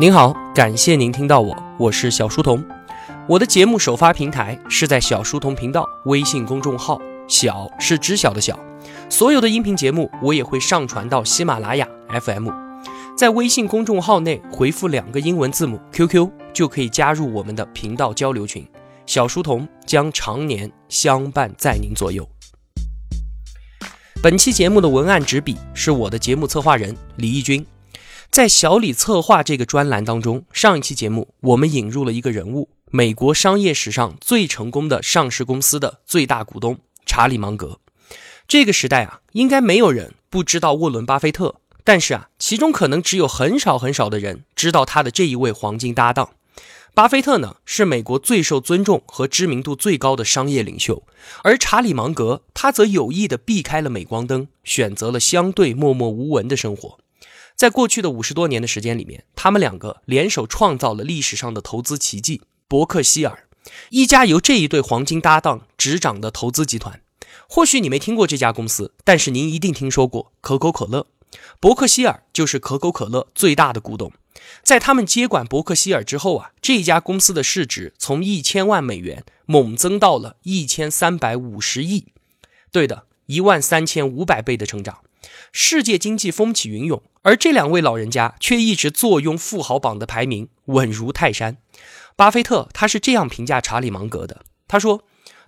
您好，感谢您听到我，我是小书童。我的节目首发平台是在小书童频道微信公众号，小是知晓的小。所有的音频节目我也会上传到喜马拉雅 FM，在微信公众号内回复两个英文字母 QQ 就可以加入我们的频道交流群。小书童将常年相伴在您左右。本期节目的文案执笔是我的节目策划人李义军。在小李策划这个专栏当中，上一期节目我们引入了一个人物，美国商业史上最成功的上市公司的最大股东查理芒格。这个时代啊，应该没有人不知道沃伦巴菲特，但是啊，其中可能只有很少很少的人知道他的这一位黄金搭档。巴菲特呢，是美国最受尊重和知名度最高的商业领袖，而查理芒格他则有意的避开了镁光灯，选择了相对默默无闻的生活。在过去的五十多年的时间里面，他们两个联手创造了历史上的投资奇迹——伯克希尔，一家由这一对黄金搭档执掌的投资集团。或许你没听过这家公司，但是您一定听说过可口可乐。伯克希尔就是可口可乐最大的股东。在他们接管伯克希尔之后啊，这家公司的市值从一千万美元猛增到了一千三百五十亿。对的，一万三千五百倍的成长。世界经济风起云涌，而这两位老人家却一直坐拥富豪榜的排名，稳如泰山。巴菲特他是这样评价查理芒格的：他说，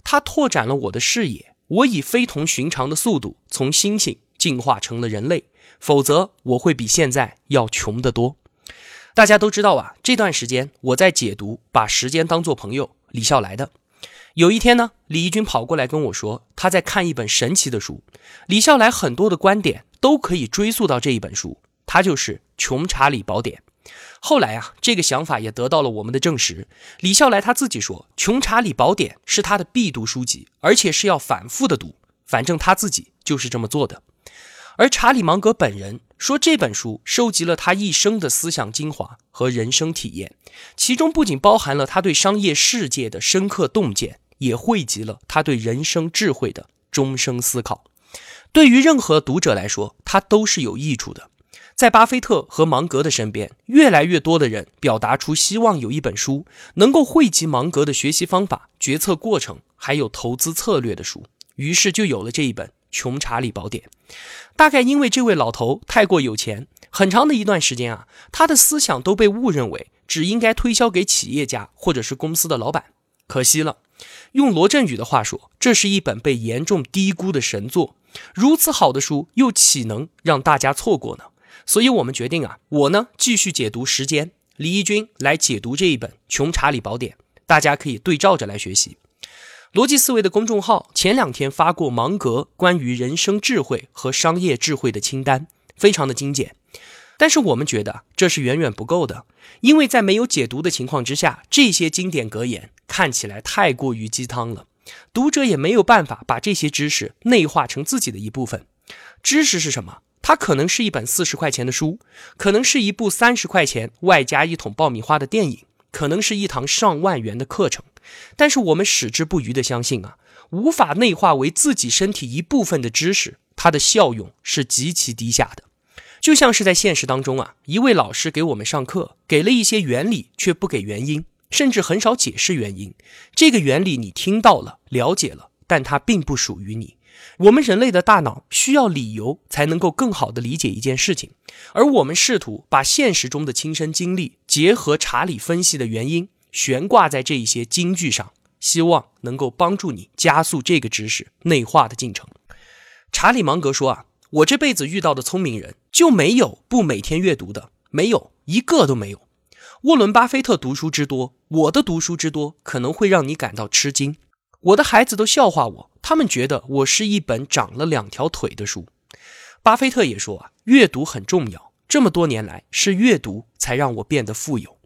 他拓展了我的视野，我以非同寻常的速度从猩猩进化成了人类，否则我会比现在要穷得多。大家都知道啊，这段时间我在解读《把时间当作朋友》李笑来的。有一天呢，李义军跑过来跟我说，他在看一本神奇的书。李笑来很多的观点都可以追溯到这一本书，它就是《穷查理宝典》。后来啊，这个想法也得到了我们的证实。李笑来他自己说，《穷查理宝典》是他的必读书籍，而且是要反复的读。反正他自己就是这么做的。而查理芒格本人说，这本书收集了他一生的思想精华和人生体验，其中不仅包含了他对商业世界的深刻洞见，也汇集了他对人生智慧的终生思考。对于任何读者来说，他都是有益处的。在巴菲特和芒格的身边，越来越多的人表达出希望有一本书能够汇集芒格的学习方法、决策过程，还有投资策略的书，于是就有了这一本。穷查理宝典，大概因为这位老头太过有钱，很长的一段时间啊，他的思想都被误认为只应该推销给企业家或者是公司的老板。可惜了，用罗振宇的话说，这是一本被严重低估的神作。如此好的书，又岂能让大家错过呢？所以我们决定啊，我呢继续解读《时间》，李义军来解读这一本《穷查理宝典》，大家可以对照着来学习。逻辑思维的公众号前两天发过芒格关于人生智慧和商业智慧的清单，非常的精简。但是我们觉得这是远远不够的，因为在没有解读的情况之下，这些经典格言看起来太过于鸡汤了，读者也没有办法把这些知识内化成自己的一部分。知识是什么？它可能是一本四十块钱的书，可能是一部三十块钱外加一桶爆米花的电影，可能是一堂上万元的课程。但是我们矢志不渝地相信啊，无法内化为自己身体一部分的知识，它的效用是极其低下的。就像是在现实当中啊，一位老师给我们上课，给了一些原理，却不给原因，甚至很少解释原因。这个原理你听到了，了解了，但它并不属于你。我们人类的大脑需要理由才能够更好地理解一件事情，而我们试图把现实中的亲身经历结合查理分析的原因。悬挂在这一些金句上，希望能够帮助你加速这个知识内化的进程。查理芒格说啊，我这辈子遇到的聪明人就没有不每天阅读的，没有一个都没有。沃伦巴菲特读书之多，我的读书之多可能会让你感到吃惊。我的孩子都笑话我，他们觉得我是一本长了两条腿的书。巴菲特也说啊，阅读很重要，这么多年来是阅读才让我变得富有。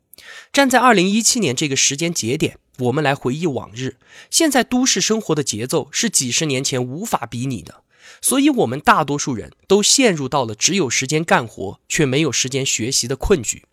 站在二零一七年这个时间节点，我们来回忆往日。现在都市生活的节奏是几十年前无法比拟的，所以我们大多数人都陷入到了只有时间干活却没有时间学习的困局。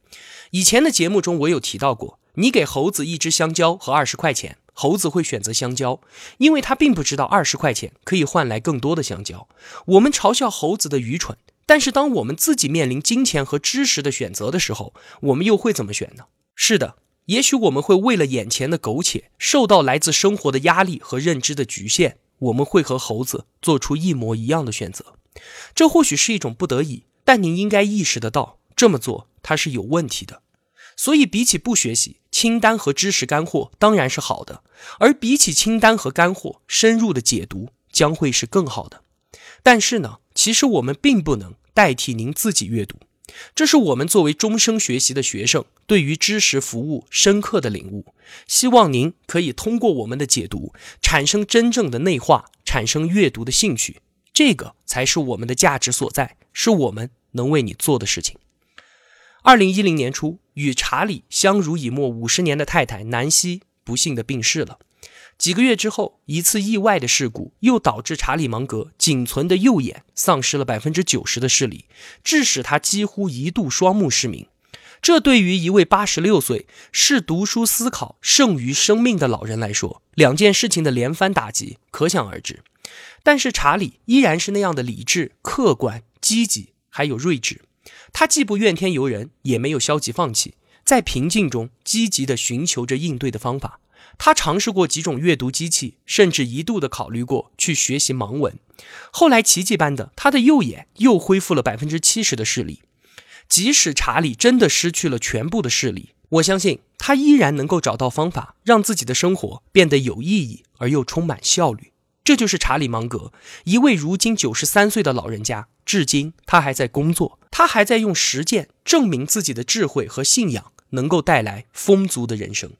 以前的节目中我有提到过，你给猴子一只香蕉和二十块钱，猴子会选择香蕉，因为他并不知道二十块钱可以换来更多的香蕉。我们嘲笑猴子的愚蠢。但是当我们自己面临金钱和知识的选择的时候，我们又会怎么选呢？是的，也许我们会为了眼前的苟且，受到来自生活的压力和认知的局限，我们会和猴子做出一模一样的选择。这或许是一种不得已，但您应该意识得到，这么做它是有问题的。所以，比起不学习，清单和知识干货当然是好的；而比起清单和干货，深入的解读将会是更好的。但是呢，其实我们并不能代替您自己阅读，这是我们作为终生学习的学生对于知识服务深刻的领悟。希望您可以通过我们的解读，产生真正的内化，产生阅读的兴趣。这个才是我们的价值所在，是我们能为你做的事情。二零一零年初，与查理相濡以沫五十年的太太南希不幸的病逝了。几个月之后，一次意外的事故又导致查理芒格仅存的右眼丧失了百分之九十的视力，致使他几乎一度双目失明。这对于一位八十六岁视读书思考胜于生命的老人来说，两件事情的连番打击可想而知。但是查理依然是那样的理智、客观、积极，还有睿智。他既不怨天尤人，也没有消极放弃，在平静中积极地寻求着应对的方法。他尝试过几种阅读机器，甚至一度的考虑过去学习盲文。后来奇迹般的，他的右眼又恢复了百分之七十的视力。即使查理真的失去了全部的视力，我相信他依然能够找到方法，让自己的生活变得有意义而又充满效率。这就是查理芒格，一位如今九十三岁的老人家。至今，他还在工作，他还在用实践证明自己的智慧和信仰能够带来丰足的人生。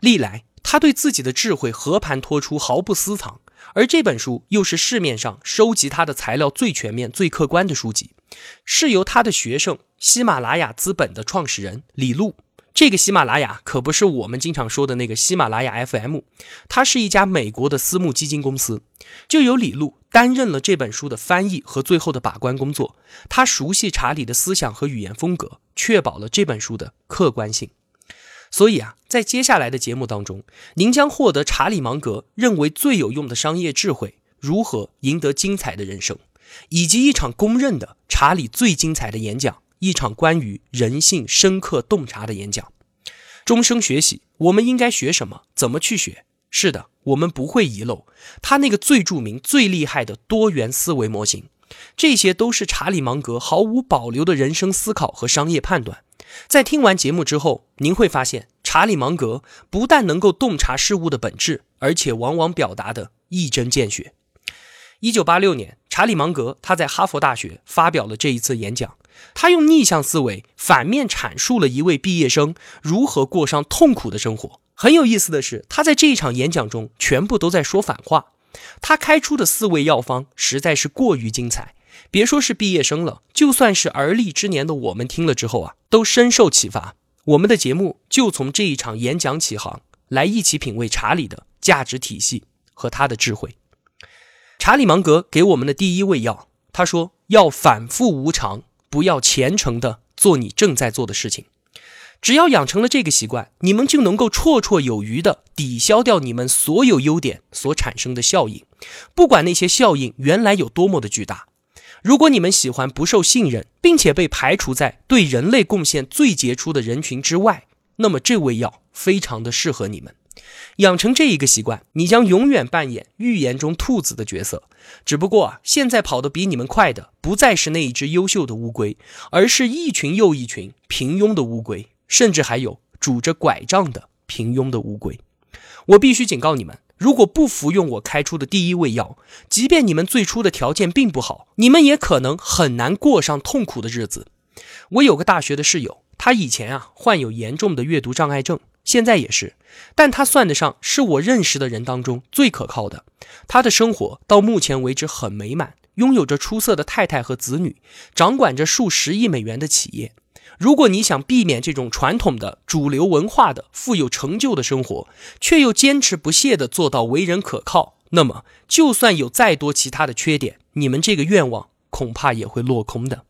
历来，他对自己的智慧和盘托出，毫不私藏。而这本书又是市面上收集他的材料最全面、最客观的书籍，是由他的学生喜马拉雅资本的创始人李路。这个喜马拉雅可不是我们经常说的那个喜马拉雅 FM，它是一家美国的私募基金公司，就由李路担任了这本书的翻译和最后的把关工作。他熟悉查理的思想和语言风格，确保了这本书的客观性。所以啊，在接下来的节目当中，您将获得查理芒格认为最有用的商业智慧，如何赢得精彩的人生，以及一场公认的查理最精彩的演讲。一场关于人性深刻洞察的演讲。终生学习，我们应该学什么？怎么去学？是的，我们不会遗漏他那个最著名、最厉害的多元思维模型。这些都是查理芒格毫无保留的人生思考和商业判断。在听完节目之后，您会发现，查理芒格不但能够洞察事物的本质，而且往往表达的一针见血。一九八六年，查理芒格他在哈佛大学发表了这一次演讲。他用逆向思维反面阐述了一位毕业生如何过上痛苦的生活。很有意思的是，他在这一场演讲中全部都在说反话。他开出的四味药方实在是过于精彩，别说是毕业生了，就算是而立之年的我们听了之后啊，都深受启发。我们的节目就从这一场演讲起航，来一起品味查理的价值体系和他的智慧。查理芒格给我们的第一味药，他说要反复无常。不要虔诚的做你正在做的事情，只要养成了这个习惯，你们就能够绰绰有余的抵消掉你们所有优点所产生的效应，不管那些效应原来有多么的巨大。如果你们喜欢不受信任，并且被排除在对人类贡献最杰出的人群之外，那么这味药非常的适合你们。养成这一个习惯，你将永远扮演预言中兔子的角色。只不过啊，现在跑得比你们快的不再是那一只优秀的乌龟，而是一群又一群平庸的乌龟，甚至还有拄着拐杖的平庸的乌龟。我必须警告你们，如果不服用我开出的第一味药，即便你们最初的条件并不好，你们也可能很难过上痛苦的日子。我有个大学的室友，他以前啊患有严重的阅读障碍症。现在也是，但他算得上是我认识的人当中最可靠的。他的生活到目前为止很美满，拥有着出色的太太和子女，掌管着数十亿美元的企业。如果你想避免这种传统的主流文化的富有成就的生活，却又坚持不懈地做到为人可靠，那么就算有再多其他的缺点，你们这个愿望恐怕也会落空的。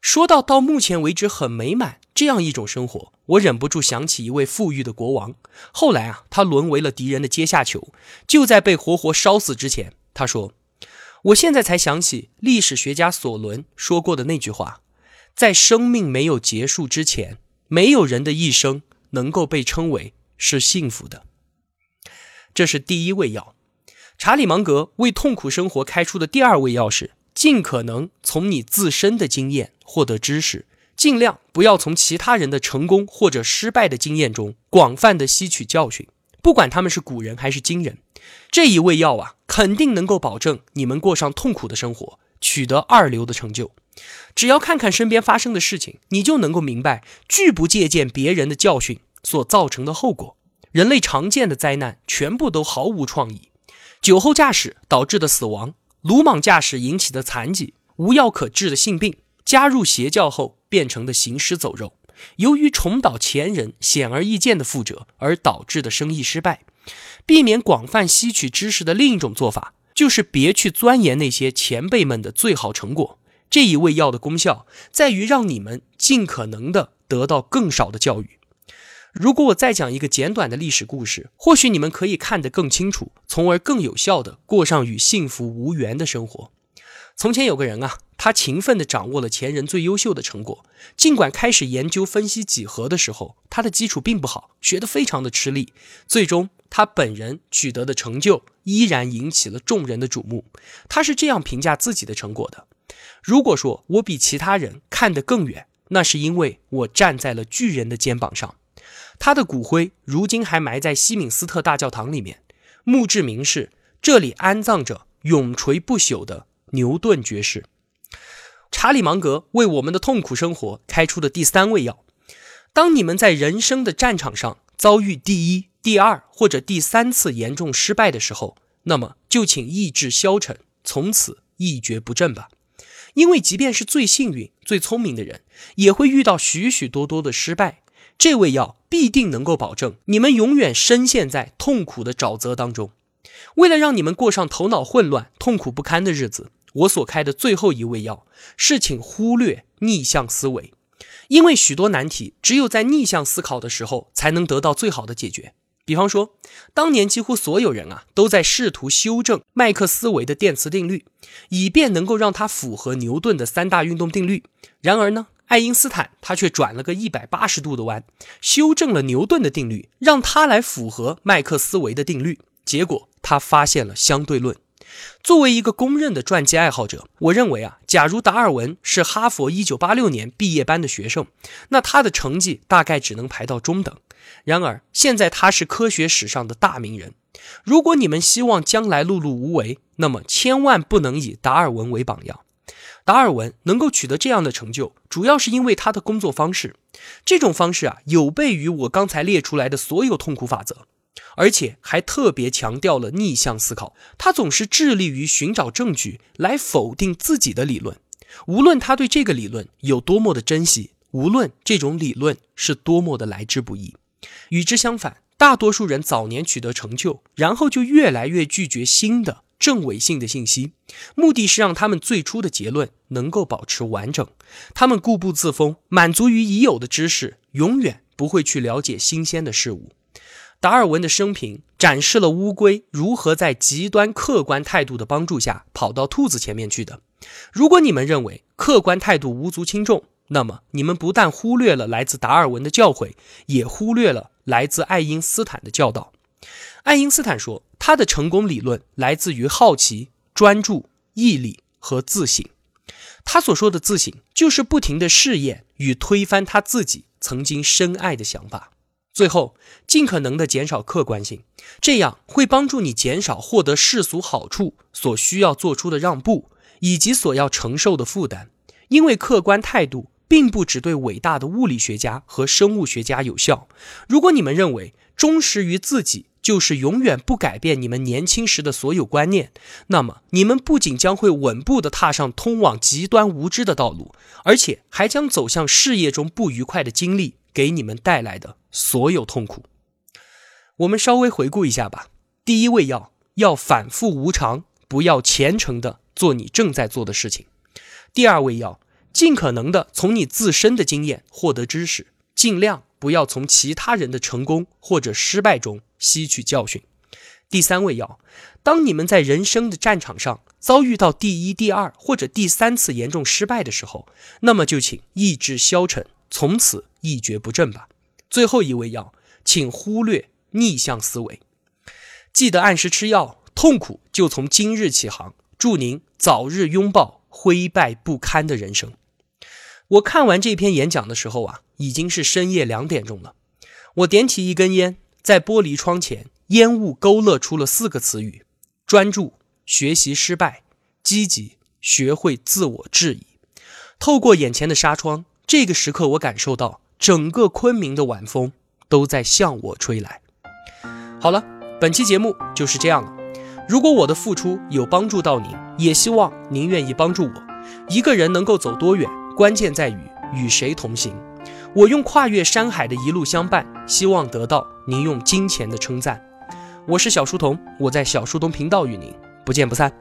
说到到目前为止很美满这样一种生活，我忍不住想起一位富裕的国王。后来啊，他沦为了敌人的阶下囚。就在被活活烧死之前，他说：“我现在才想起历史学家索伦说过的那句话：在生命没有结束之前，没有人的一生能够被称为是幸福的。这是第一味药。查理芒格为痛苦生活开出的第二味药是：尽可能从你自身的经验获得知识，尽量不要从其他人的成功或者失败的经验中广泛的吸取教训，不管他们是古人还是今人。这一味药啊，肯定能够保证你们过上痛苦的生活，取得二流的成就。只要看看身边发生的事情，你就能够明白，拒不借鉴别人的教训所造成的后果。人类常见的灾难全部都毫无创意：酒后驾驶导致的死亡，鲁莽驾驶引起的残疾，无药可治的性病，加入邪教后变成的行尸走肉，由于重蹈前人显而易见的覆辙而导致的生意失败。避免广泛吸取知识的另一种做法，就是别去钻研那些前辈们的最好成果。这一味药的功效在于让你们尽可能的得到更少的教育。如果我再讲一个简短的历史故事，或许你们可以看得更清楚，从而更有效的过上与幸福无缘的生活。从前有个人啊，他勤奋地掌握了前人最优秀的成果。尽管开始研究分析几何的时候，他的基础并不好，学得非常的吃力。最终，他本人取得的成就依然引起了众人的瞩目。他是这样评价自己的成果的：如果说我比其他人看得更远，那是因为我站在了巨人的肩膀上。他的骨灰如今还埋在西敏斯特大教堂里面，墓志铭是：这里安葬着永垂不朽的。牛顿爵士，查理芒格为我们的痛苦生活开出的第三味药。当你们在人生的战场上遭遇第一、第二或者第三次严重失败的时候，那么就请意志消沉，从此一蹶不振吧。因为即便是最幸运、最聪明的人，也会遇到许许多多的失败。这味药必定能够保证你们永远深陷在痛苦的沼泽当中。为了让你们过上头脑混乱、痛苦不堪的日子。我所开的最后一味药是，请忽略逆向思维，因为许多难题只有在逆向思考的时候才能得到最好的解决。比方说，当年几乎所有人啊都在试图修正麦克斯韦的电磁定律，以便能够让它符合牛顿的三大运动定律。然而呢，爱因斯坦他却转了个一百八十度的弯，修正了牛顿的定律，让它来符合麦克斯韦的定律。结果他发现了相对论。作为一个公认的传记爱好者，我认为啊，假如达尔文是哈佛1986年毕业班的学生，那他的成绩大概只能排到中等。然而现在他是科学史上的大名人。如果你们希望将来碌碌无为，那么千万不能以达尔文为榜样。达尔文能够取得这样的成就，主要是因为他的工作方式。这种方式啊，有悖于我刚才列出来的所有痛苦法则。而且还特别强调了逆向思考，他总是致力于寻找证据来否定自己的理论，无论他对这个理论有多么的珍惜，无论这种理论是多么的来之不易。与之相反，大多数人早年取得成就，然后就越来越拒绝新的正伪性的信息，目的是让他们最初的结论能够保持完整。他们固步自封，满足于已有的知识，永远不会去了解新鲜的事物。达尔文的生平展示了乌龟如何在极端客观态度的帮助下跑到兔子前面去的。如果你们认为客观态度无足轻重，那么你们不但忽略了来自达尔文的教诲，也忽略了来自爱因斯坦的教导。爱因斯坦说，他的成功理论来自于好奇、专注、毅力和自省。他所说的自省，就是不停的试验与推翻他自己曾经深爱的想法。最后，尽可能的减少客观性，这样会帮助你减少获得世俗好处所需要做出的让步，以及所要承受的负担。因为客观态度并不只对伟大的物理学家和生物学家有效。如果你们认为忠实于自己就是永远不改变你们年轻时的所有观念，那么你们不仅将会稳步的踏上通往极端无知的道路，而且还将走向事业中不愉快的经历给你们带来的。所有痛苦，我们稍微回顾一下吧。第一味药要反复无常，不要虔诚的做你正在做的事情。第二味药，尽可能的从你自身的经验获得知识，尽量不要从其他人的成功或者失败中吸取教训。第三味药，当你们在人生的战场上遭遇到第一、第二或者第三次严重失败的时候，那么就请意志消沉，从此一蹶不振吧。最后一味药，请忽略逆向思维，记得按时吃药，痛苦就从今日起航。祝您早日拥抱灰败不堪的人生。我看完这篇演讲的时候啊，已经是深夜两点钟了。我点起一根烟，在玻璃窗前，烟雾勾勒出了四个词语：专注、学习失败、积极、学会自我质疑。透过眼前的纱窗，这个时刻我感受到整个昆明的晚风都在向我吹来。好了，本期节目就是这样了。如果我的付出有帮助到您，也希望您愿意帮助我。一个人能够走多远，关键在于与谁同行。我用跨越山海的一路相伴，希望得到您用金钱的称赞。我是小书童，我在小书童频道与您不见不散。